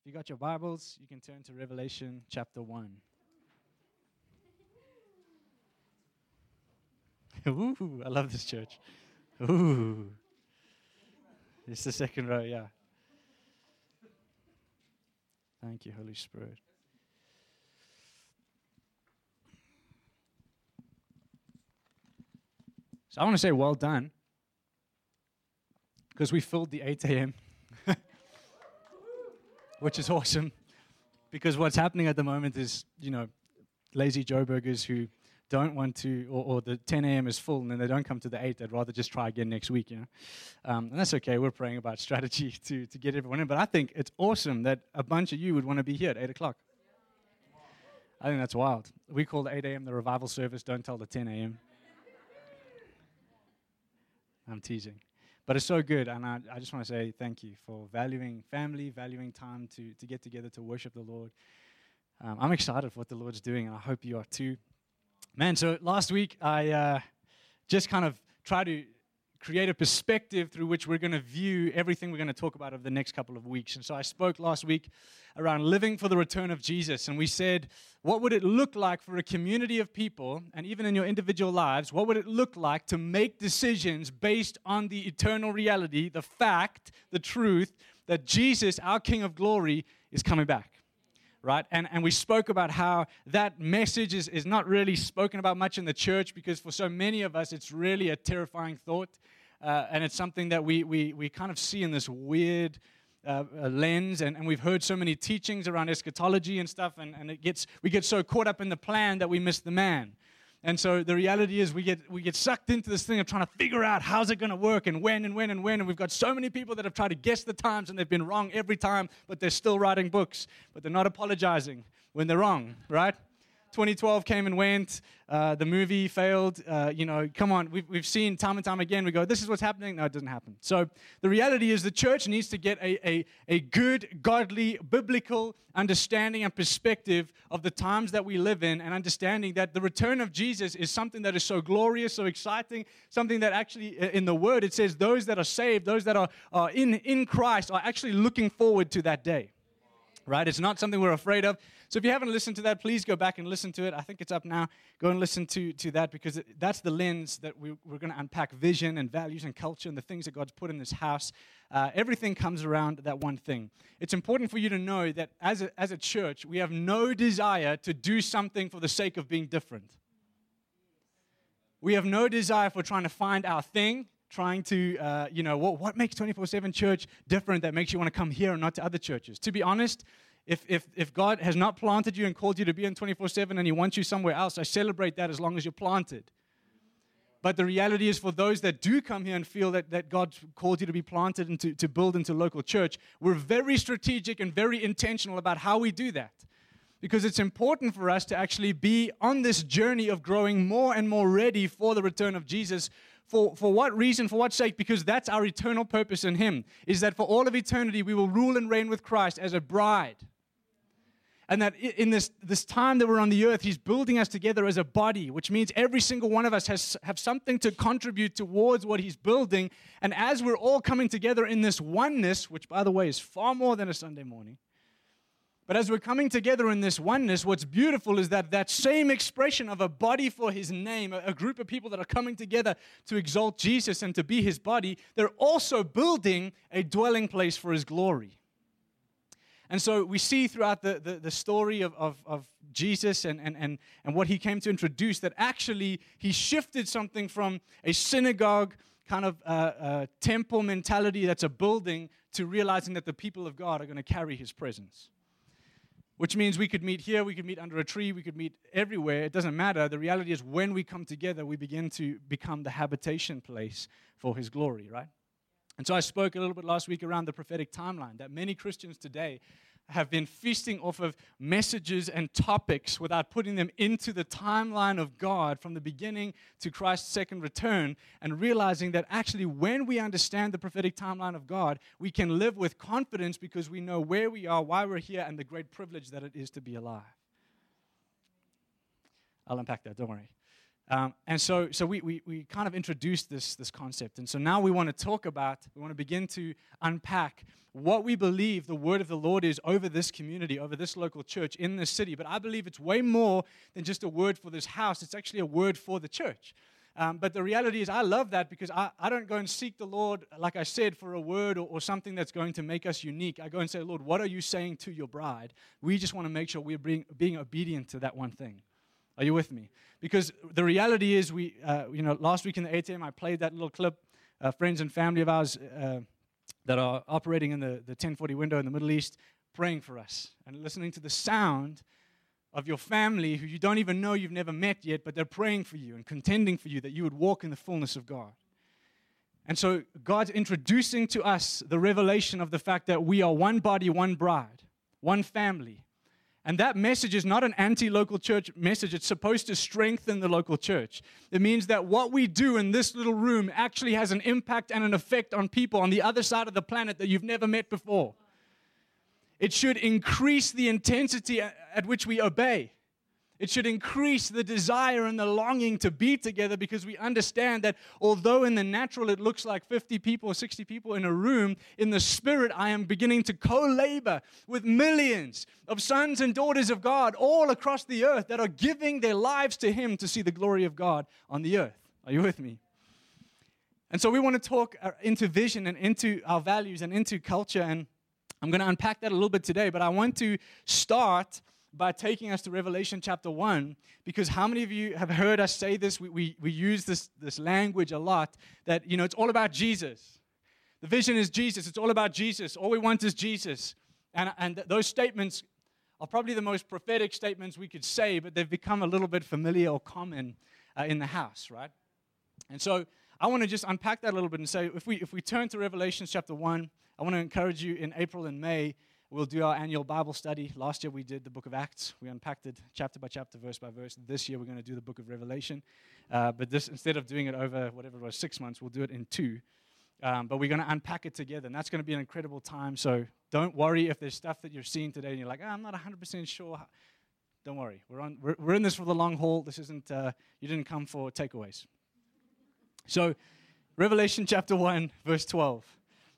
If you got your Bibles, you can turn to Revelation chapter 1. Ooh, I love this church. Ooh. It's the second row, yeah. Thank you, Holy Spirit. So I want to say well done because we filled the 8 a.m., which is awesome. Because what's happening at the moment is, you know, lazy Joe burgers who don't want to, or, or, the 10 a.m. is full and then they don't come to the 8, they'd rather just try again next week, you know. Um, and that's okay. We're praying about strategy to, to get everyone in. But I think it's awesome that a bunch of you would want to be here at 8 o'clock. I think that's wild. We call the 8 a.m. the revival service. Don't tell the 10 a.m. I'm teasing. But it's so good, and I, I just want to say thank you for valuing family, valuing time to, to get together to worship the Lord. Um, I'm excited for what the Lord's doing, and I hope you are too. Man, so last week I uh, just kind of tried to create a perspective through which we're going to view everything we're going to talk about over the next couple of weeks. And so I spoke last week around living for the return of Jesus. And we said, what would it look like for a community of people, and even in your individual lives, what would it look like to make decisions based on the eternal reality, the fact, the truth that Jesus, our King of glory, is coming back? right? And, and we spoke about how that message is, is not really spoken about much in the church because for so many of us, it's really a terrifying thought. Uh, and it's something that we, we, we kind of see in this weird uh, uh, lens. And, and we've heard so many teachings around eschatology and stuff, and, and it gets, we get so caught up in the plan that we miss the man. And so the reality is we get, we get sucked into this thing of trying to figure out how's it going to work and when and when and when. And we've got so many people that have tried to guess the times and they've been wrong every time, but they're still writing books, but they're not apologizing when they're wrong, right? 2012 came and went. Uh, the movie failed. Uh, you know, come on. We've, we've seen time and time again. We go, this is what's happening. No, it doesn't happen. So the reality is the church needs to get a, a, a good, godly, biblical understanding and perspective of the times that we live in and understanding that the return of Jesus is something that is so glorious, so exciting, something that actually, in the word, it says those that are saved, those that are, are in, in Christ are actually looking forward to that day right? It's not something we're afraid of. So if you haven't listened to that, please go back and listen to it. I think it's up now. Go and listen to, to that because it, that's the lens that we, we're going to unpack vision and values and culture and the things that God's put in this house. Uh, everything comes around that one thing. It's important for you to know that as a, as a church, we have no desire to do something for the sake of being different. We have no desire for trying to find our thing trying to, uh, you know, what, what makes 24 7 church different that makes you want to come here and not to other churches? To be honest, if, if, if God has not planted you and called you to be in 24 7 and He wants you somewhere else, I celebrate that as long as you're planted. But the reality is, for those that do come here and feel that, that God called you to be planted and to, to build into local church, we're very strategic and very intentional about how we do that because it's important for us to actually be on this journey of growing more and more ready for the return of Jesus. For, for what reason? For what sake? Because that's our eternal purpose in Him, is that for all of eternity we will rule and reign with Christ as a bride. And that in this, this time that we're on the earth, He's building us together as a body, which means every single one of us has have something to contribute towards what He's building. And as we're all coming together in this oneness, which by the way is far more than a Sunday morning, but as we're coming together in this oneness, what's beautiful is that that same expression of a body for his name, a group of people that are coming together to exalt Jesus and to be his body, they're also building a dwelling place for his glory. And so we see throughout the, the, the story of, of, of, Jesus and, and, and, and what he came to introduce that actually he shifted something from a synagogue kind of uh, uh, temple mentality that's a building to realizing that the people of God are going to carry his presence which means we could meet here, we could meet under a tree, we could meet everywhere. It doesn't matter. The reality is, when we come together, we begin to become the habitation place for His glory, right? And so I spoke a little bit last week around the prophetic timeline that many Christians today have been feasting off of messages and topics without putting them into the timeline of God from the beginning to Christ's second return and realizing that actually, when we understand the prophetic timeline of God, we can live with confidence because we know where we are, why we're here, and the great privilege that it is to be alive. I'll unpack that, don't worry. Um, and so, so we, we, we kind of introduced this, this concept. And so now we want to talk about, we want to begin to unpack what we believe the word of the Lord is over this community, over this local church in this city. But I believe it's way more than just a word for this house, it's actually a word for the church. Um, but the reality is, I love that because I, I don't go and seek the Lord, like I said, for a word or, or something that's going to make us unique. I go and say, Lord, what are you saying to your bride? We just want to make sure we're being, being obedient to that one thing. Are you with me? Because the reality is, we, uh, you know, last week in the ATM, I played that little clip. Uh, friends and family of ours uh, that are operating in the, the 1040 window in the Middle East praying for us and listening to the sound of your family who you don't even know you've never met yet, but they're praying for you and contending for you that you would walk in the fullness of God. And so God's introducing to us the revelation of the fact that we are one body, one bride, one family. And that message is not an anti local church message. It's supposed to strengthen the local church. It means that what we do in this little room actually has an impact and an effect on people on the other side of the planet that you've never met before. It should increase the intensity at which we obey. It should increase the desire and the longing to be together because we understand that although in the natural it looks like 50 people or 60 people in a room, in the spirit I am beginning to co labor with millions of sons and daughters of God all across the earth that are giving their lives to Him to see the glory of God on the earth. Are you with me? And so we want to talk uh, into vision and into our values and into culture. And I'm going to unpack that a little bit today, but I want to start by taking us to Revelation chapter 1 because how many of you have heard us say this? We, we, we use this, this language a lot that, you know, it's all about Jesus. The vision is Jesus. It's all about Jesus. All we want is Jesus. And, and those statements are probably the most prophetic statements we could say, but they've become a little bit familiar or common uh, in the house, right? And so I want to just unpack that a little bit and say if we, if we turn to Revelation chapter 1, I want to encourage you in April and May, we'll do our annual Bible study. Last year we did the book of Acts. We unpacked it chapter by chapter, verse by verse. This year we're going to do the book of Revelation. Uh, but this, instead of doing it over whatever it was, six months, we'll do it in two. Um, but we're going to unpack it together, and that's going to be an incredible time. So don't worry if there's stuff that you're seeing today and you're like, oh, I'm not 100% sure. Don't worry. We're, on, we're, we're in this for the long haul. This isn't, uh, you didn't come for takeaways. So, Revelation chapter 1, verse 12.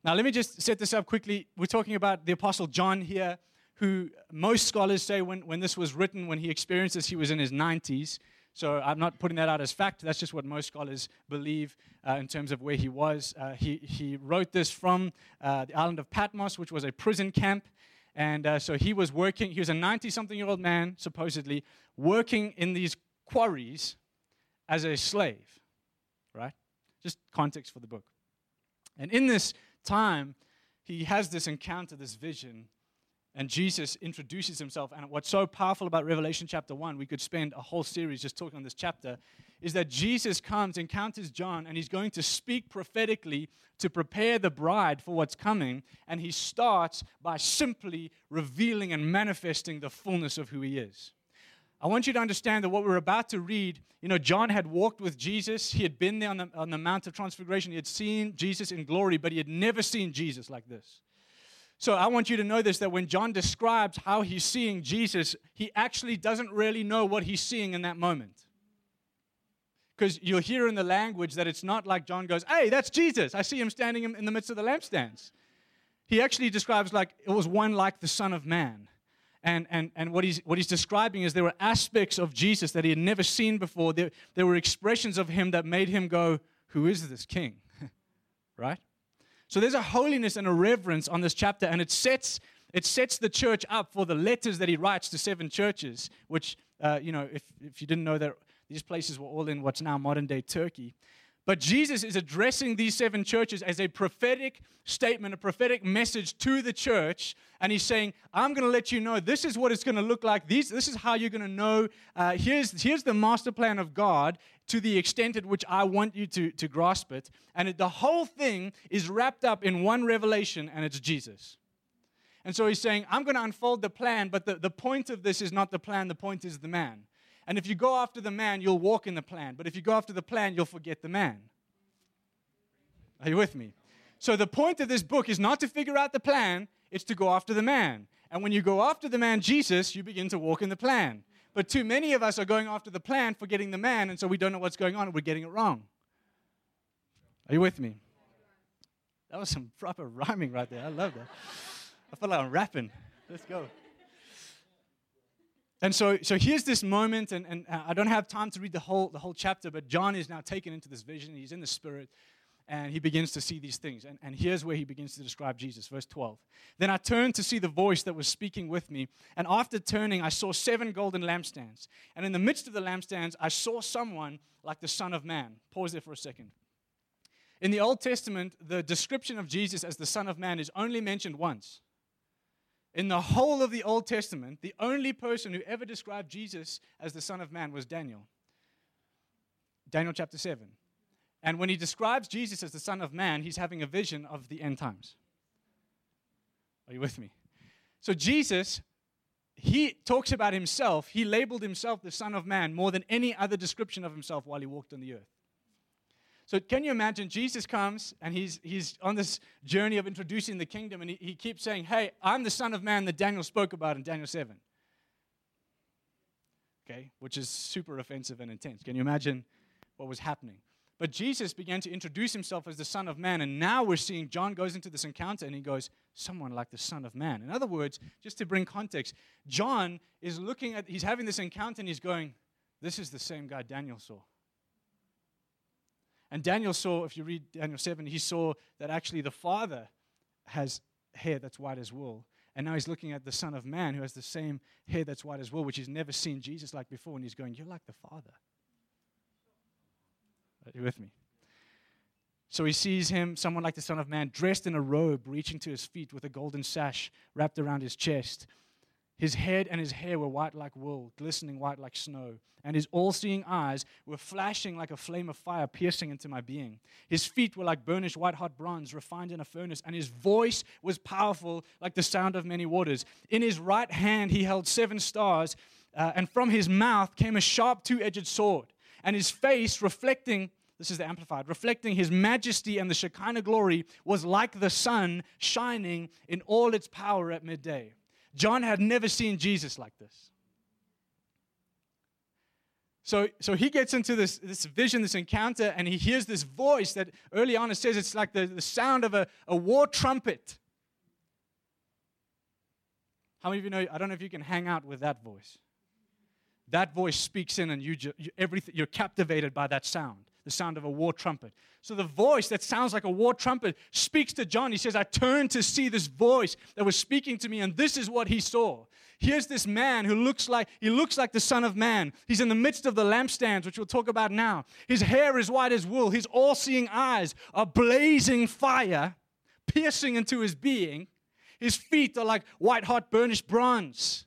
Now, let me just set this up quickly. We're talking about the Apostle John here, who most scholars say when, when this was written, when he experienced this, he was in his 90s. So I'm not putting that out as fact. That's just what most scholars believe uh, in terms of where he was. Uh, he, he wrote this from uh, the island of Patmos, which was a prison camp. And uh, so he was working, he was a 90 something year old man, supposedly, working in these quarries as a slave, right? Just context for the book. And in this time, he has this encounter, this vision, and Jesus introduces himself. And what's so powerful about Revelation chapter 1, we could spend a whole series just talking on this chapter, is that Jesus comes, encounters John, and he's going to speak prophetically to prepare the bride for what's coming. And he starts by simply revealing and manifesting the fullness of who he is. I want you to understand that what we're about to read, you know, John had walked with Jesus. He had been there on the, on the Mount of Transfiguration. He had seen Jesus in glory, but he had never seen Jesus like this. So I want you to know this that when John describes how he's seeing Jesus, he actually doesn't really know what he's seeing in that moment. Because you'll hear in the language that it's not like John goes, Hey, that's Jesus. I see him standing in the midst of the lampstands. He actually describes like it was one like the Son of Man. And, and, and what, he's, what he's describing is there were aspects of Jesus that he had never seen before. There, there were expressions of him that made him go, Who is this king? right? So there's a holiness and a reverence on this chapter, and it sets, it sets the church up for the letters that he writes to seven churches, which, uh, you know, if, if you didn't know that these places were all in what's now modern day Turkey. But Jesus is addressing these seven churches as a prophetic statement, a prophetic message to the church. And he's saying, I'm going to let you know this is what it's going to look like. These, this is how you're going to know. Uh, here's, here's the master plan of God to the extent at which I want you to, to grasp it. And it, the whole thing is wrapped up in one revelation, and it's Jesus. And so he's saying, I'm going to unfold the plan, but the, the point of this is not the plan, the point is the man. And if you go after the man, you'll walk in the plan. But if you go after the plan, you'll forget the man. Are you with me? So the point of this book is not to figure out the plan, it's to go after the man. And when you go after the man Jesus, you begin to walk in the plan. But too many of us are going after the plan, forgetting the man, and so we don't know what's going on and we're getting it wrong. Are you with me? That was some proper rhyming right there. I love that. I feel like I'm rapping. Let's go. And so, so here's this moment, and, and uh, I don't have time to read the whole, the whole chapter, but John is now taken into this vision. He's in the Spirit, and he begins to see these things. And, and here's where he begins to describe Jesus, verse 12. Then I turned to see the voice that was speaking with me, and after turning, I saw seven golden lampstands. And in the midst of the lampstands, I saw someone like the Son of Man. Pause there for a second. In the Old Testament, the description of Jesus as the Son of Man is only mentioned once. In the whole of the Old Testament, the only person who ever described Jesus as the Son of Man was Daniel. Daniel chapter 7. And when he describes Jesus as the Son of Man, he's having a vision of the end times. Are you with me? So, Jesus, he talks about himself, he labeled himself the Son of Man more than any other description of himself while he walked on the earth. So can you imagine Jesus comes and he's, he's on this journey of introducing the kingdom and he, he keeps saying, Hey, I'm the Son of Man that Daniel spoke about in Daniel 7. Okay, which is super offensive and intense. Can you imagine what was happening? But Jesus began to introduce himself as the Son of Man, and now we're seeing John goes into this encounter and he goes, Someone like the Son of Man. In other words, just to bring context, John is looking at, he's having this encounter and he's going, This is the same guy Daniel saw. And Daniel saw, if you read Daniel 7, he saw that actually the Father has hair that's white as wool. And now he's looking at the Son of Man who has the same hair that's white as wool, which he's never seen Jesus like before. And he's going, You're like the Father. Are you with me? So he sees him, someone like the Son of Man, dressed in a robe, reaching to his feet with a golden sash wrapped around his chest. His head and his hair were white like wool, glistening white like snow, and his all seeing eyes were flashing like a flame of fire piercing into my being. His feet were like burnished white hot bronze refined in a furnace, and his voice was powerful like the sound of many waters. In his right hand he held seven stars, uh, and from his mouth came a sharp two edged sword, and his face reflecting this is the Amplified, reflecting his majesty and the Shekinah glory, was like the sun shining in all its power at midday. John had never seen Jesus like this. So, so he gets into this, this vision, this encounter, and he hears this voice that early on it says it's like the, the sound of a, a war trumpet. How many of you know? I don't know if you can hang out with that voice. That voice speaks in, and you, you everything, you're captivated by that sound the sound of a war trumpet. So the voice that sounds like a war trumpet speaks to John. He says, I turned to see this voice that was speaking to me, and this is what he saw. Here's this man who looks like he looks like the Son of Man. He's in the midst of the lampstands, which we'll talk about now. His hair is white as wool, his all-seeing eyes are blazing fire, piercing into his being. His feet are like white hot burnished bronze.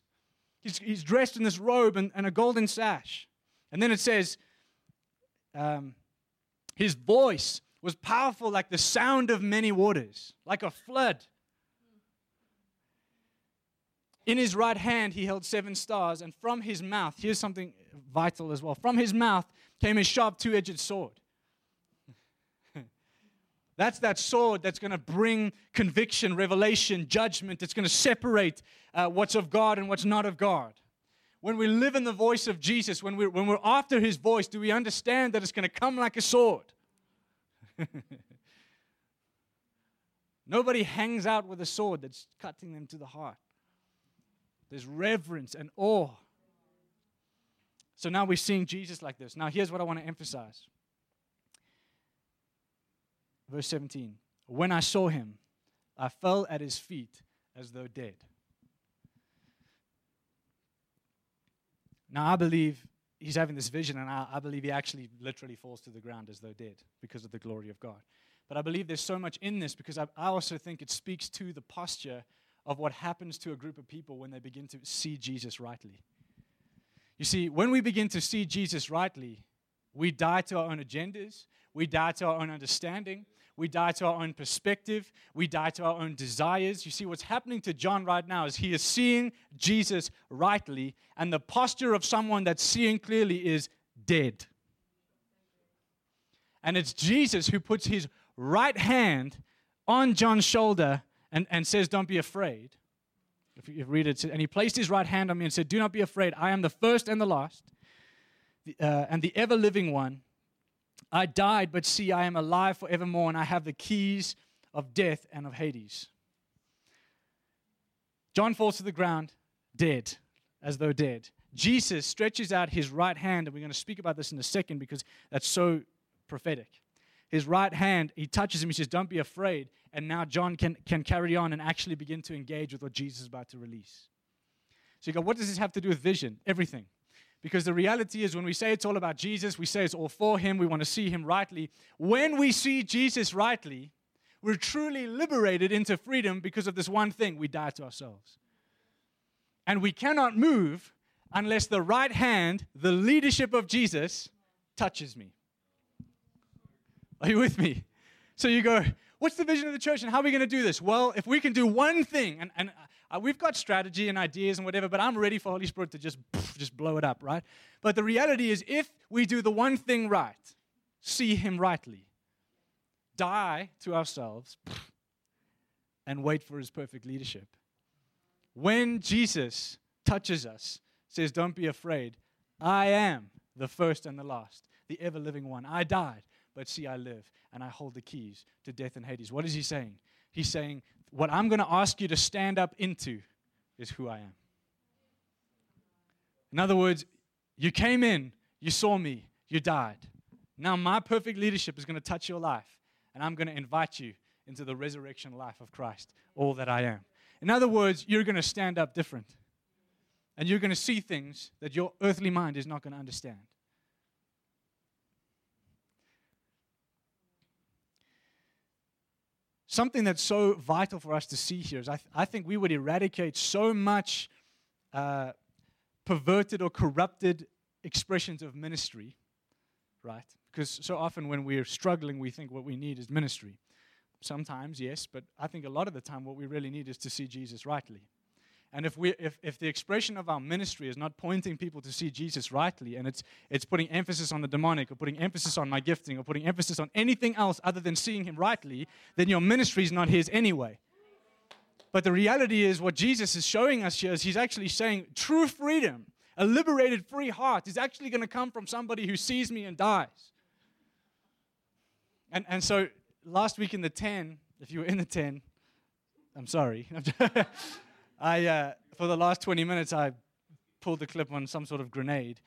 He's, he's dressed in this robe and, and a golden sash. And then it says, um, his voice was powerful like the sound of many waters, like a flood. In his right hand, he held seven stars, and from his mouth, here's something vital as well from his mouth came a sharp two edged sword. that's that sword that's going to bring conviction, revelation, judgment. It's going to separate uh, what's of God and what's not of God when we live in the voice of Jesus, when we're, when we're after his voice, do we understand that it's going to come like a sword? Nobody hangs out with a sword that's cutting them to the heart. There's reverence and awe. So now we're seeing Jesus like this. Now, here's what I want to emphasize. Verse 17 When I saw him, I fell at his feet as though dead. Now, I believe he's having this vision, and I, I, believe he actually literally falls to the ground as though dead because of the glory of God. But I believe there's so much in this because I, I also think it speaks to the posture of what happens to a group of people when they begin to see Jesus rightly. You see, when we begin to see Jesus rightly, we die to our own agendas, we die to our own understanding, we die to our own perspective. We die to our own desires. You see, what's happening to John right now is he is seeing Jesus rightly, and the posture of someone that's seeing clearly is dead. And it's Jesus who puts his right hand on John's shoulder and, and says, Don't be afraid. If you read it, and he placed his right hand on me and said, Do not be afraid. I am the first and the last, uh, and the ever living one. I died, but see, I am alive forevermore, and I have the keys of death and of Hades. John falls to the ground, dead, as though dead. Jesus stretches out his right hand, and we're going to speak about this in a second because that's so prophetic. His right hand, he touches him, he says, Don't be afraid. And now John can, can carry on and actually begin to engage with what Jesus is about to release. So you go, What does this have to do with vision? Everything. Because the reality is, when we say it's all about Jesus, we say it's all for him, we want to see him rightly. When we see Jesus rightly, we're truly liberated into freedom because of this one thing we die to ourselves. And we cannot move unless the right hand, the leadership of Jesus, touches me. Are you with me? So you go, what's the vision of the church and how are we going to do this? Well, if we can do one thing, and, and uh, we've got strategy and ideas and whatever, but I'm ready for Holy Spirit to just, just blow it up, right? But the reality is, if we do the one thing right, see Him rightly, die to ourselves, and wait for His perfect leadership. When Jesus touches us, says, Don't be afraid. I am the first and the last, the ever living one. I died, but see, I live, and I hold the keys to death and Hades. What is he saying? He's saying, What I'm going to ask you to stand up into is who I am. In other words, you came in, you saw me, you died. Now, my perfect leadership is going to touch your life, and I'm going to invite you into the resurrection life of Christ, all that I am. In other words, you're going to stand up different. And you're going to see things that your earthly mind is not going to understand. Something that's so vital for us to see here is I, th- I think we would eradicate so much uh, perverted or corrupted expressions of ministry, right? Because so often when we're struggling, we think what we need is ministry. Sometimes, yes, but I think a lot of the time what we really need is to see Jesus rightly. And if, we, if, if the expression of our ministry is not pointing people to see Jesus rightly, and it's, it's putting emphasis on the demonic, or putting emphasis on my gifting, or putting emphasis on anything else other than seeing Him rightly, then your ministry is not His anyway. But the reality is, what Jesus is showing us here is He's actually saying true freedom, a liberated, free heart, is actually going to come from somebody who sees me and dies. And, and so last week in the 10, if you were in the 10, I'm sorry. I, uh, for the last 20 minutes, I pulled the clip on some sort of grenade.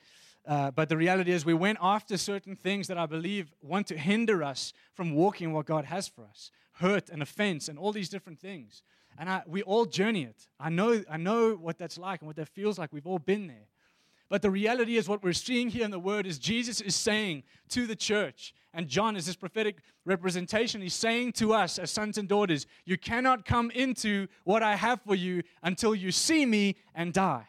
Uh, but the reality is, we went after certain things that I believe want to hinder us from walking what God has for us hurt and offense and all these different things. And I, we all journey it. I know, I know what that's like and what that feels like. We've all been there. But the reality is, what we're seeing here in the Word is Jesus is saying to the church, and John is this prophetic representation. He's saying to us as sons and daughters, You cannot come into what I have for you until you see me and die.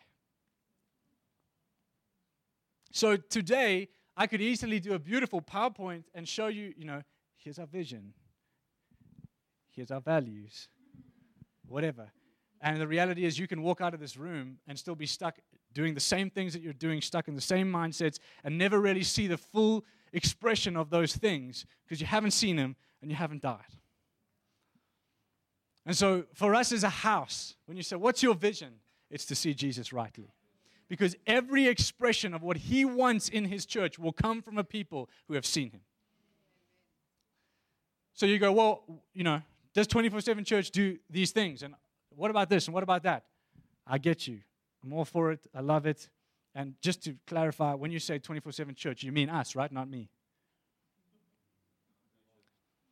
So today, I could easily do a beautiful PowerPoint and show you, you know, here's our vision, here's our values, whatever. And the reality is, you can walk out of this room and still be stuck doing the same things that you're doing, stuck in the same mindsets, and never really see the full expression of those things because you haven't seen them and you haven't died. And so, for us as a house, when you say, What's your vision? It's to see Jesus rightly. Because every expression of what he wants in his church will come from a people who have seen him. So you go, Well, you know, does 24 7 church do these things? And what about this? And what about that? I get you. I'm all for it. I love it. And just to clarify, when you say 24 7 church, you mean us, right? Not me.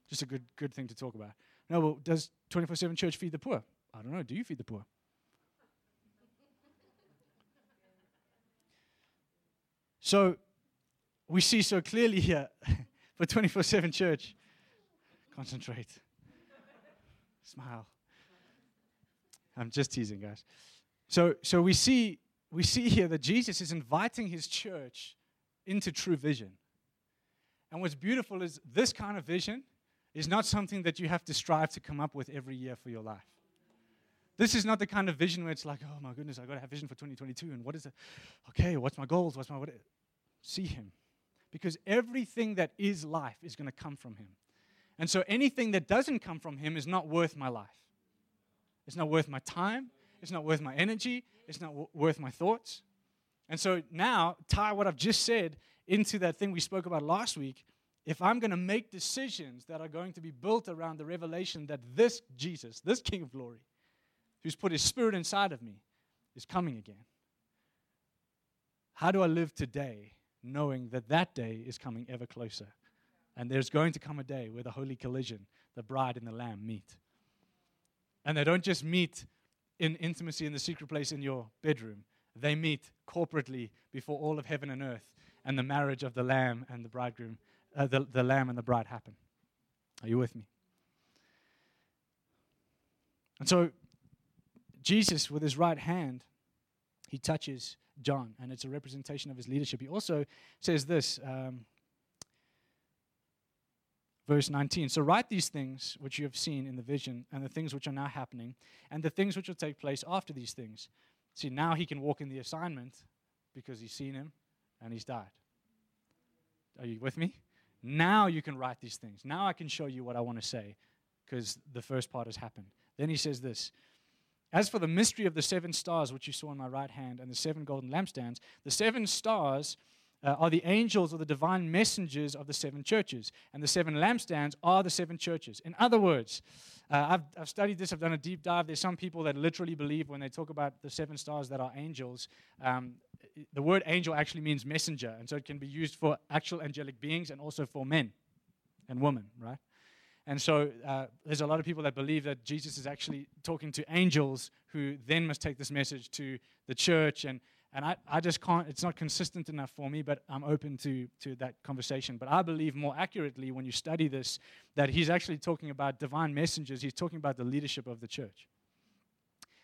Just a good, good thing to talk about. No, well, does 24 7 church feed the poor? I don't know. Do you feed the poor? So we see so clearly here for 24 7 church. Concentrate. Smile. I'm just teasing, guys. So, so we, see, we see here that Jesus is inviting his church into true vision. And what's beautiful is this kind of vision is not something that you have to strive to come up with every year for your life. This is not the kind of vision where it's like, oh my goodness, I've got to have vision for 2022. And what is it? Okay, what's my goals? What's my what? See Him, because everything that is life is going to come from Him. And so anything that doesn't come from Him is not worth my life. It's not worth my time It's not worth my energy. It's not w- worth my thoughts. And so now, tie what I've just said into that thing we spoke about last week. If I'm going to make decisions that are going to be built around the revelation that this Jesus, this King of glory, who's put his spirit inside of me, is coming again, how do I live today knowing that that day is coming ever closer? And there's going to come a day where the holy collision, the bride and the lamb meet. And they don't just meet in intimacy in the secret place in your bedroom, they meet corporately before all of heaven and earth, and the marriage of the lamb and the bridegroom, uh, the, the lamb and the bride happen. Are you with me? And so, Jesus, with his right hand, he touches John, and it's a representation of his leadership. He also says this. Um, verse 19. So write these things which you have seen in the vision, and the things which are now happening, and the things which will take place after these things. See, now he can walk in the assignment because he's seen him and he's died. Are you with me? Now you can write these things. Now I can show you what I want to say because the first part has happened. Then he says this As for the mystery of the seven stars which you saw in my right hand and the seven golden lampstands, the seven stars uh, are the angels or the divine messengers of the seven churches, and the seven lampstands are the seven churches. In other words, uh, I've, I've studied this, I've done a deep dive. There's some people that literally believe when they talk about the seven stars that are angels, um, the word angel actually means messenger, and so it can be used for actual angelic beings and also for men and women, right? And so uh, there's a lot of people that believe that Jesus is actually talking to angels who then must take this message to the church. And and I, I just can't, it's not consistent enough for me, but I'm open to, to that conversation. But I believe more accurately when you study this that he's actually talking about divine messengers, he's talking about the leadership of the church.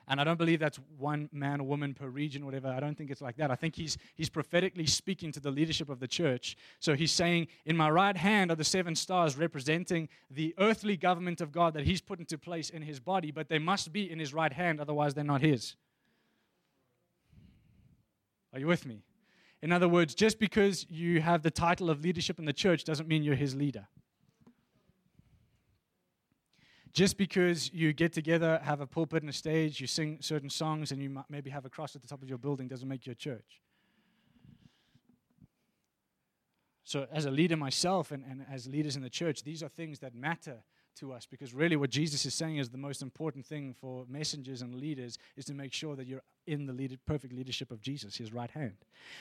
And I don't believe that's one man or woman per region or whatever. I don't think it's like that. I think he's, he's prophetically speaking to the leadership of the church. So he's saying, In my right hand are the seven stars representing the earthly government of God that he's put into place in his body, but they must be in his right hand, otherwise, they're not his. Are you with me? In other words, just because you have the title of leadership in the church doesn't mean you're his leader. Just because you get together, have a pulpit and a stage, you sing certain songs, and you maybe have a cross at the top of your building doesn't make you a church. So, as a leader myself and, and as leaders in the church, these are things that matter to us because really what Jesus is saying is the most important thing for messengers and leaders is to make sure that you're in the perfect leadership of Jesus, his right hand.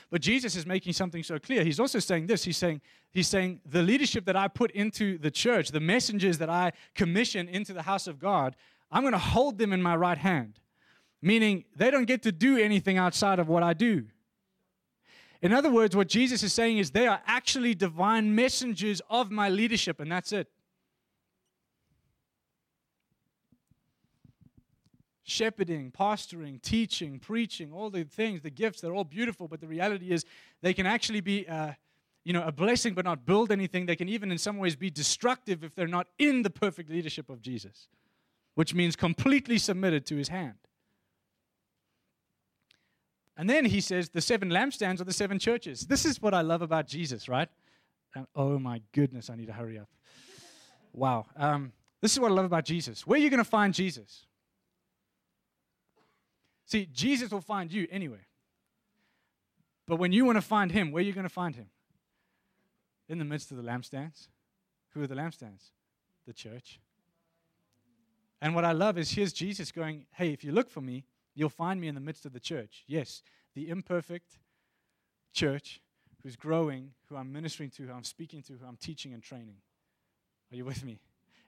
But Jesus is making something so clear. He's also saying this. He's saying, he's saying the leadership that I put into the church, the messengers that I commission into the house of God, I'm going to hold them in my right hand. Meaning they don't get to do anything outside of what I do. In other words, what Jesus is saying is they are actually divine messengers of my leadership, and that's it. Shepherding, pastoring, teaching, preaching, all the things, the gifts, they're all beautiful, but the reality is they can actually be, uh, you know, a blessing but not build anything. They can even in some ways be destructive if they're not in the perfect leadership of Jesus, which means completely submitted to his hand. And then he says the seven lampstands are the seven churches. This is what I love about Jesus, right? And, oh my goodness, I need to hurry up. Wow. Um, this is what I love about Jesus. Where are you going to find Jesus? See, Jesus will find you anyway. But when you want to find him, where are you going to find him? In the midst of the lampstands. Who are the lampstands? The church. And what I love is here's Jesus going, Hey, if you look for me, you'll find me in the midst of the church. Yes, the imperfect church who's growing, who I'm ministering to, who I'm speaking to, who I'm teaching and training. Are you with me?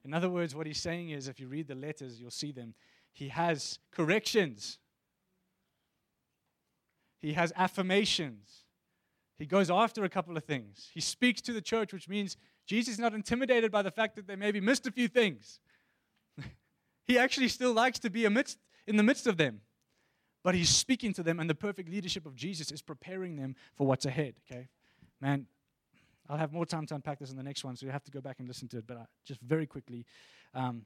In other words, what he's saying is if you read the letters, you'll see them. He has corrections he has affirmations. He goes after a couple of things. He speaks to the church, which means Jesus is not intimidated by the fact that they maybe missed a few things. he actually still likes to be amidst, in the midst of them. But he's speaking to them, and the perfect leadership of Jesus is preparing them for what's ahead. Okay? Man, I'll have more time to unpack this in the next one, so you have to go back and listen to it. But uh, just very quickly, um,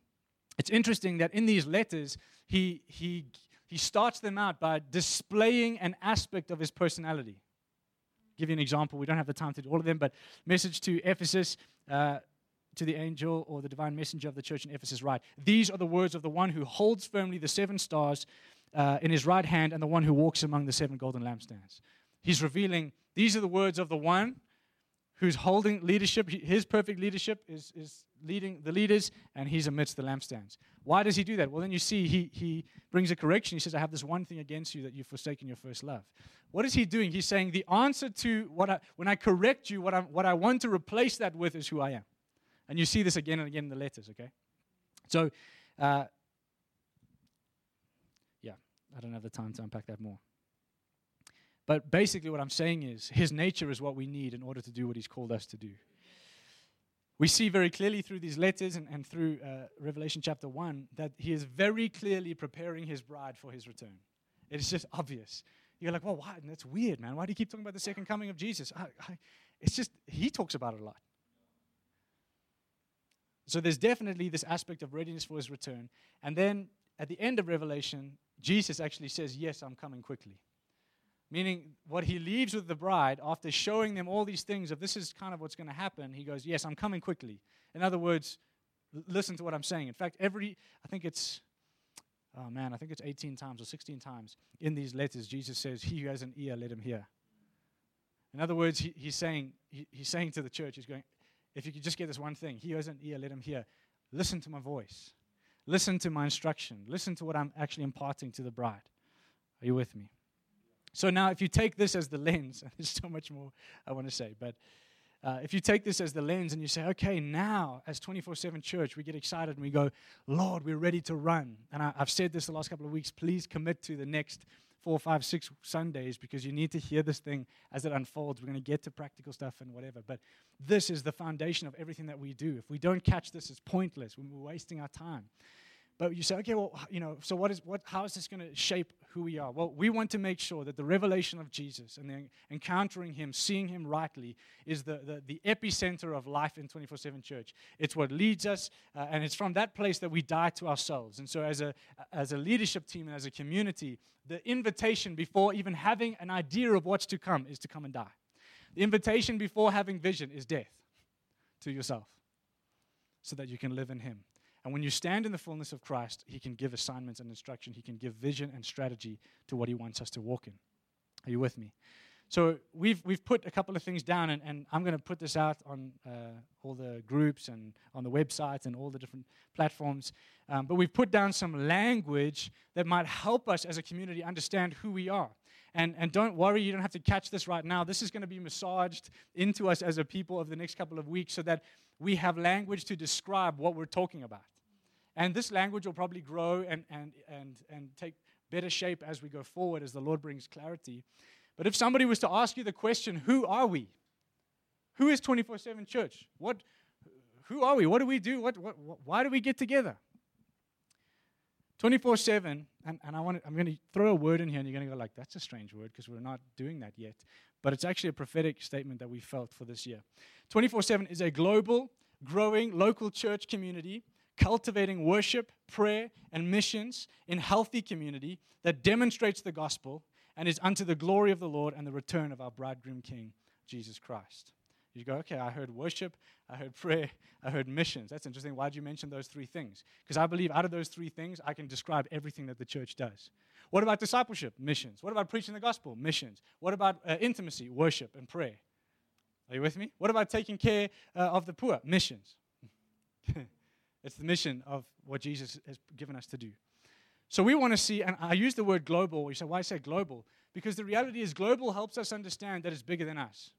it's interesting that in these letters, he, he he starts them out by displaying an aspect of his personality. I'll give you an example. We don't have the time to do all of them, but message to Ephesus, uh, to the angel or the divine messenger of the church in Ephesus, right? These are the words of the one who holds firmly the seven stars uh, in his right hand and the one who walks among the seven golden lampstands. He's revealing these are the words of the one who's holding leadership. His perfect leadership is, is leading the leaders, and he's amidst the lampstands. Why does he do that? Well, then you see he, he brings a correction. He says, I have this one thing against you that you've forsaken your first love. What is he doing? He's saying, The answer to what I, when I correct you, what, i what I want to replace that with is who I am. And you see this again and again in the letters, okay? So, uh, yeah, I don't have the time to unpack that more. But basically, what I'm saying is, his nature is what we need in order to do what he's called us to do. We see very clearly through these letters and, and through uh, Revelation chapter 1 that he is very clearly preparing his bride for his return. It's just obvious. You're like, well, why? That's weird, man. Why do you keep talking about the second coming of Jesus? I, I, it's just, he talks about it a lot. So there's definitely this aspect of readiness for his return. And then at the end of Revelation, Jesus actually says, Yes, I'm coming quickly. Meaning, what he leaves with the bride after showing them all these things of this is kind of what's going to happen, he goes, Yes, I'm coming quickly. In other words, listen to what I'm saying. In fact, every, I think it's, oh man, I think it's 18 times or 16 times in these letters, Jesus says, He who has an ear, let him hear. In other words, he, he's, saying, he, he's saying to the church, He's going, if you could just get this one thing, he who has an ear, let him hear. Listen to my voice. Listen to my instruction. Listen to what I'm actually imparting to the bride. Are you with me? So now, if you take this as the lens, there's so much more I want to say, but uh, if you take this as the lens and you say, okay, now as 24 7 church, we get excited and we go, Lord, we're ready to run. And I, I've said this the last couple of weeks, please commit to the next four, five, six Sundays because you need to hear this thing as it unfolds. We're going to get to practical stuff and whatever. But this is the foundation of everything that we do. If we don't catch this, it's pointless. We're wasting our time. But you say, okay, well, you know, so what is what? How is this going to shape who we are? Well, we want to make sure that the revelation of Jesus and the encountering Him, seeing Him rightly, is the the, the epicenter of life in 24/7 Church. It's what leads us, uh, and it's from that place that we die to ourselves. And so, as a as a leadership team and as a community, the invitation before even having an idea of what's to come is to come and die. The invitation before having vision is death to yourself, so that you can live in Him. And when you stand in the fullness of Christ, He can give assignments and instruction. He can give vision and strategy to what He wants us to walk in. Are you with me? So we've, we've put a couple of things down, and, and I'm going to put this out on uh, all the groups and on the website and all the different platforms. Um, but we've put down some language that might help us as a community understand who we are. And, and don't worry, you don't have to catch this right now. This is going to be massaged into us as a people over the next couple of weeks so that we have language to describe what we're talking about. And this language will probably grow and, and, and, and take better shape as we go forward as the Lord brings clarity. But if somebody was to ask you the question, who are we? Who is 24 7 church? What, who are we? What do we do? What, what, why do we get together? 24 7, and, and I want I'm going to throw a word in here, and you're going to go, like, that's a strange word because we're not doing that yet. But it's actually a prophetic statement that we felt for this year. 24 7 is a global, growing local church community cultivating worship, prayer, and missions in healthy community that demonstrates the gospel and is unto the glory of the Lord and the return of our bridegroom King, Jesus Christ. You go, okay, I heard worship, I heard prayer, I heard missions. That's interesting. Why did you mention those three things? Because I believe out of those three things, I can describe everything that the church does. What about discipleship? Missions. What about preaching the gospel? Missions. What about uh, intimacy, worship, and prayer? Are you with me? What about taking care uh, of the poor? Missions. it's the mission of what Jesus has given us to do. So we want to see, and I use the word global. You say, why say global? Because the reality is, global helps us understand that it's bigger than us.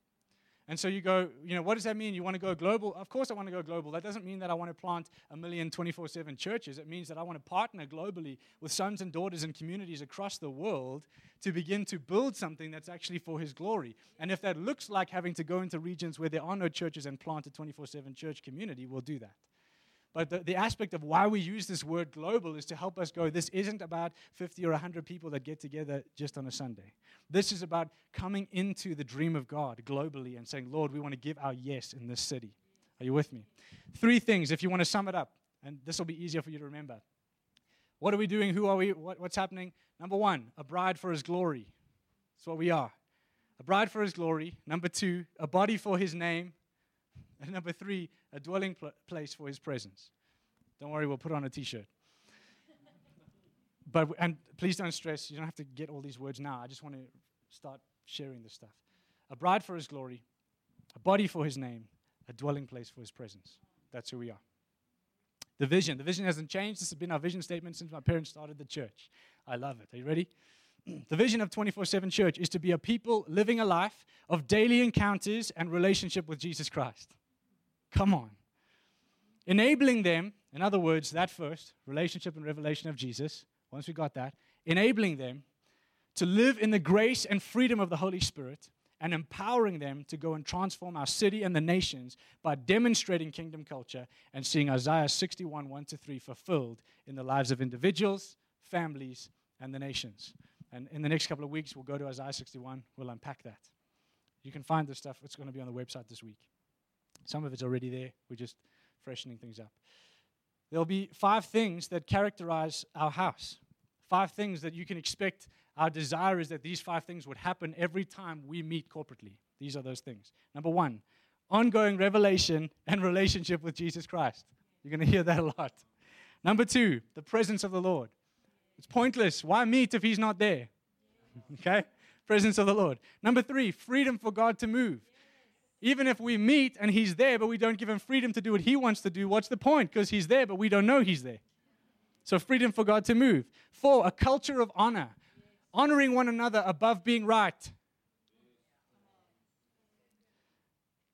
And so you go, you know, what does that mean? You want to go global? Of course, I want to go global. That doesn't mean that I want to plant a million 24 7 churches. It means that I want to partner globally with sons and daughters and communities across the world to begin to build something that's actually for His glory. And if that looks like having to go into regions where there are no churches and plant a 24 7 church community, we'll do that. But the, the aspect of why we use this word global is to help us go, this isn't about 50 or 100 people that get together just on a Sunday. This is about coming into the dream of God globally and saying, Lord, we want to give our yes in this city. Are you with me? Three things, if you want to sum it up, and this will be easier for you to remember. What are we doing? Who are we? What, what's happening? Number one, a bride for his glory. That's what we are. A bride for his glory. Number two, a body for his name. And number three, a dwelling pl- place for his presence. Don't worry, we'll put on a t shirt. but and please don't stress. You don't have to get all these words now. I just want to start sharing this stuff. A bride for His glory, a body for His name, a dwelling place for His presence. That's who we are. The vision. The vision hasn't changed. This has been our vision statement since my parents started the church. I love it. Are you ready? the vision of 24 7 church is to be a people living a life of daily encounters and relationship with Jesus Christ. Come on. Enabling them, in other words, that first, relationship and revelation of Jesus, once we got that, enabling them to live in the grace and freedom of the Holy Spirit and empowering them to go and transform our city and the nations by demonstrating kingdom culture and seeing Isaiah 61 1 to 3 fulfilled in the lives of individuals, families, and the nations. And in the next couple of weeks, we'll go to Isaiah 61. We'll unpack that. You can find this stuff. It's going to be on the website this week. Some of it's already there. We're just freshening things up. There'll be five things that characterize our house. Five things that you can expect our desire is that these five things would happen every time we meet corporately. These are those things. Number one, ongoing revelation and relationship with Jesus Christ. You're going to hear that a lot. Number two, the presence of the Lord. It's pointless. Why meet if He's not there? okay? Presence of the Lord. Number three, freedom for God to move. Even if we meet and He's there, but we don't give Him freedom to do what He wants to do, what's the point? Because He's there, but we don't know He's there. So, freedom for God to move. Four, a culture of honor honoring one another above being right.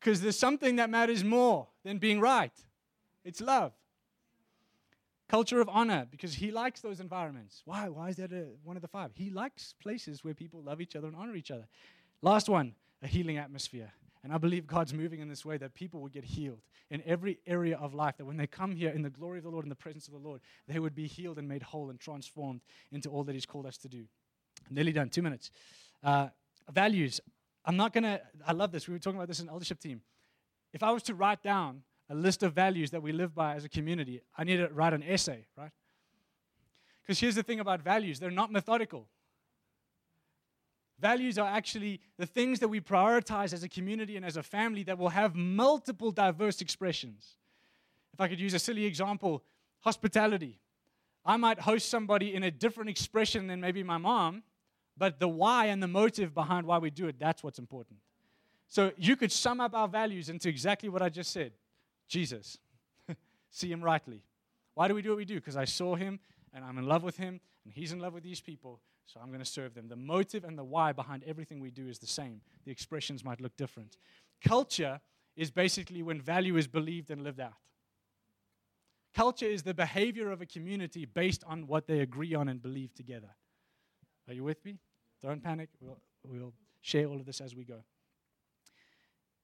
Because there's something that matters more than being right it's love. Culture of honor, because he likes those environments. Why? Why is that a, one of the five? He likes places where people love each other and honor each other. Last one, a healing atmosphere. And I believe God's moving in this way that people will get healed in every area of life. That when they come here in the glory of the Lord, in the presence of the Lord, they would be healed and made whole and transformed into all that He's called us to do. Nearly done, two minutes. Uh, values. I'm not going to, I love this. We were talking about this in eldership team. If I was to write down a list of values that we live by as a community, I need to write an essay, right? Because here's the thing about values they're not methodical. Values are actually the things that we prioritize as a community and as a family that will have multiple diverse expressions. If I could use a silly example, hospitality. I might host somebody in a different expression than maybe my mom, but the why and the motive behind why we do it, that's what's important. So you could sum up our values into exactly what I just said Jesus. See him rightly. Why do we do what we do? Because I saw him and I'm in love with him and he's in love with these people, so I'm going to serve them. The motive and the why behind everything we do is the same. The expressions might look different. Culture is basically when value is believed and lived out. Culture is the behavior of a community based on what they agree on and believe together. Are you with me? Don't panic. We'll, we'll share all of this as we go.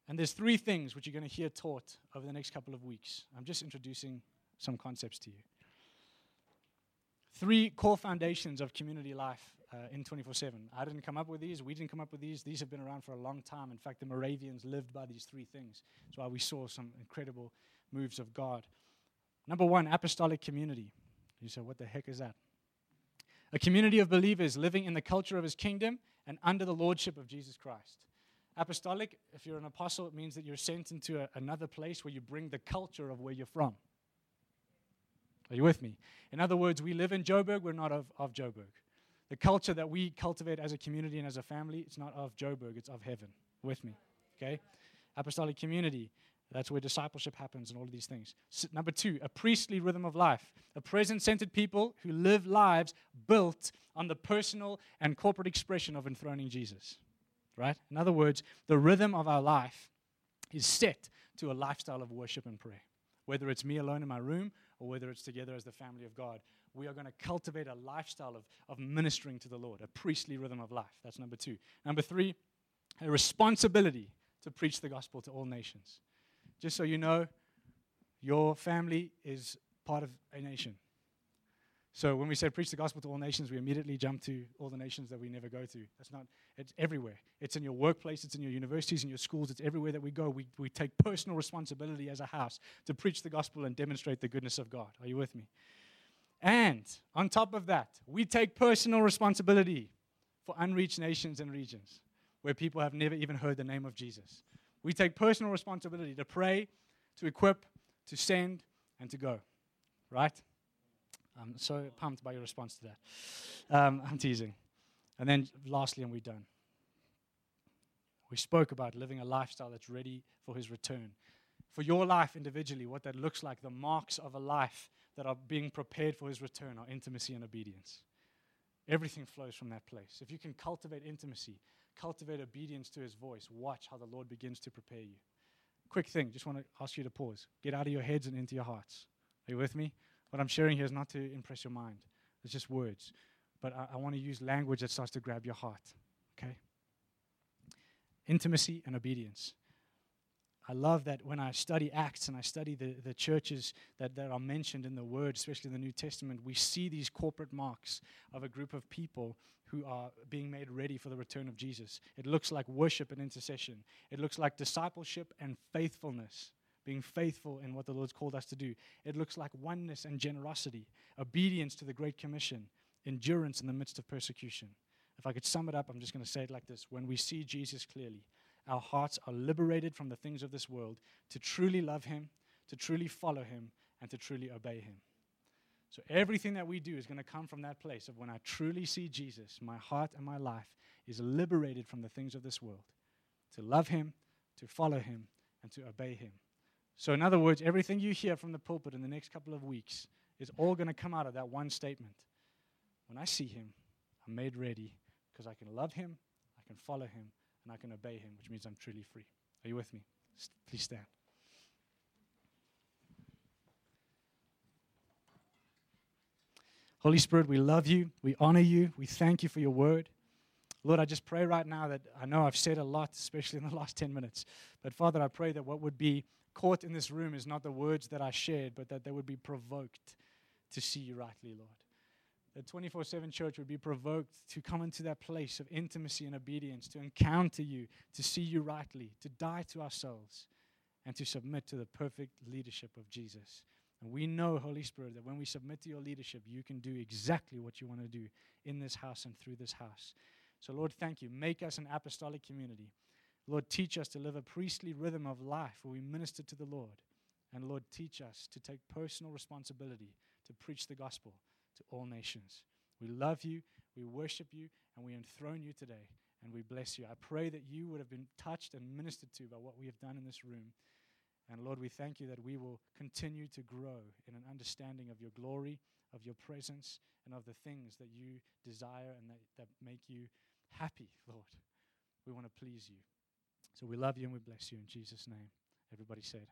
And there's three things which you're going to hear taught over the next couple of weeks. I'm just introducing some concepts to you. Three core foundations of community life uh, in 24 7. I didn't come up with these. We didn't come up with these. These have been around for a long time. In fact, the Moravians lived by these three things. That's why we saw some incredible moves of God. Number one, apostolic community. You say, what the heck is that? A community of believers living in the culture of his kingdom and under the lordship of Jesus Christ. Apostolic, if you're an apostle, it means that you're sent into a, another place where you bring the culture of where you're from. Are you with me? In other words, we live in Joburg, we're not of, of Joburg. The culture that we cultivate as a community and as a family, it's not of Joburg, it's of heaven. With me. Okay? Apostolic community. That's where discipleship happens and all of these things. number two, a priestly rhythm of life. A present centered people who live lives built on the personal and corporate expression of enthroning Jesus. Right? In other words, the rhythm of our life is set to a lifestyle of worship and prayer. Whether it's me alone in my room or whether it's together as the family of God, we are going to cultivate a lifestyle of, of ministering to the Lord, a priestly rhythm of life. That's number two. Number three, a responsibility to preach the gospel to all nations. Just so you know, your family is part of a nation. So when we say preach the gospel to all nations, we immediately jump to all the nations that we never go to. That's not, it's everywhere. It's in your workplace, it's in your universities, in your schools, it's everywhere that we go. We, we take personal responsibility as a house to preach the gospel and demonstrate the goodness of God. Are you with me? And on top of that, we take personal responsibility for unreached nations and regions where people have never even heard the name of Jesus. We take personal responsibility to pray, to equip, to send, and to go. Right? I'm so pumped by your response to that. Um, I'm teasing. And then lastly, and we're done. We spoke about living a lifestyle that's ready for his return. For your life individually, what that looks like, the marks of a life that are being prepared for his return are intimacy and obedience. Everything flows from that place. If you can cultivate intimacy, cultivate obedience to his voice, watch how the Lord begins to prepare you. Quick thing, just want to ask you to pause. Get out of your heads and into your hearts. Are you with me? What I'm sharing here is not to impress your mind, it's just words. But I, I want to use language that starts to grab your heart. Okay? Intimacy and obedience. I love that when I study Acts and I study the, the churches that, that are mentioned in the Word, especially in the New Testament, we see these corporate marks of a group of people who are being made ready for the return of Jesus. It looks like worship and intercession, it looks like discipleship and faithfulness, being faithful in what the Lord's called us to do. It looks like oneness and generosity, obedience to the Great Commission, endurance in the midst of persecution. If I could sum it up, I'm just going to say it like this When we see Jesus clearly, our hearts are liberated from the things of this world to truly love Him, to truly follow Him, and to truly obey Him. So everything that we do is going to come from that place of when I truly see Jesus, my heart and my life is liberated from the things of this world to love Him, to follow Him, and to obey Him. So, in other words, everything you hear from the pulpit in the next couple of weeks is all going to come out of that one statement. When I see Him, I'm made ready because I can love Him, I can follow Him, and I can obey him, which means I'm truly free. Are you with me? Please stand. Holy Spirit, we love you. We honor you. We thank you for your word. Lord, I just pray right now that I know I've said a lot, especially in the last 10 minutes. But Father, I pray that what would be caught in this room is not the words that I shared, but that they would be provoked to see you rightly, Lord the 24 7 church would be provoked to come into that place of intimacy and obedience, to encounter you, to see you rightly, to die to ourselves, and to submit to the perfect leadership of Jesus. And we know, Holy Spirit, that when we submit to your leadership, you can do exactly what you want to do in this house and through this house. So, Lord, thank you. Make us an apostolic community. Lord, teach us to live a priestly rhythm of life where we minister to the Lord. And Lord, teach us to take personal responsibility to preach the gospel to all nations. We love you, we worship you, and we enthrone you today, and we bless you. I pray that you would have been touched and ministered to by what we have done in this room. And Lord, we thank you that we will continue to grow in an understanding of your glory, of your presence, and of the things that you desire and that, that make you happy, Lord. We want to please you. So we love you and we bless you in Jesus' name. Everybody said,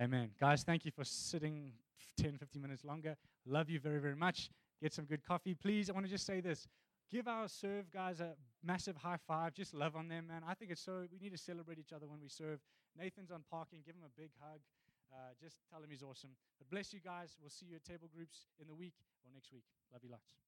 Amen. Guys, thank you for sitting 10, 15 minutes longer. Love you very, very much. Get some good coffee. Please, I want to just say this. Give our serve guys a massive high five. Just love on them, man. I think it's so, we need to celebrate each other when we serve. Nathan's on parking. Give him a big hug. Uh, just tell him he's awesome. But bless you guys. We'll see you at table groups in the week or next week. Love you lots.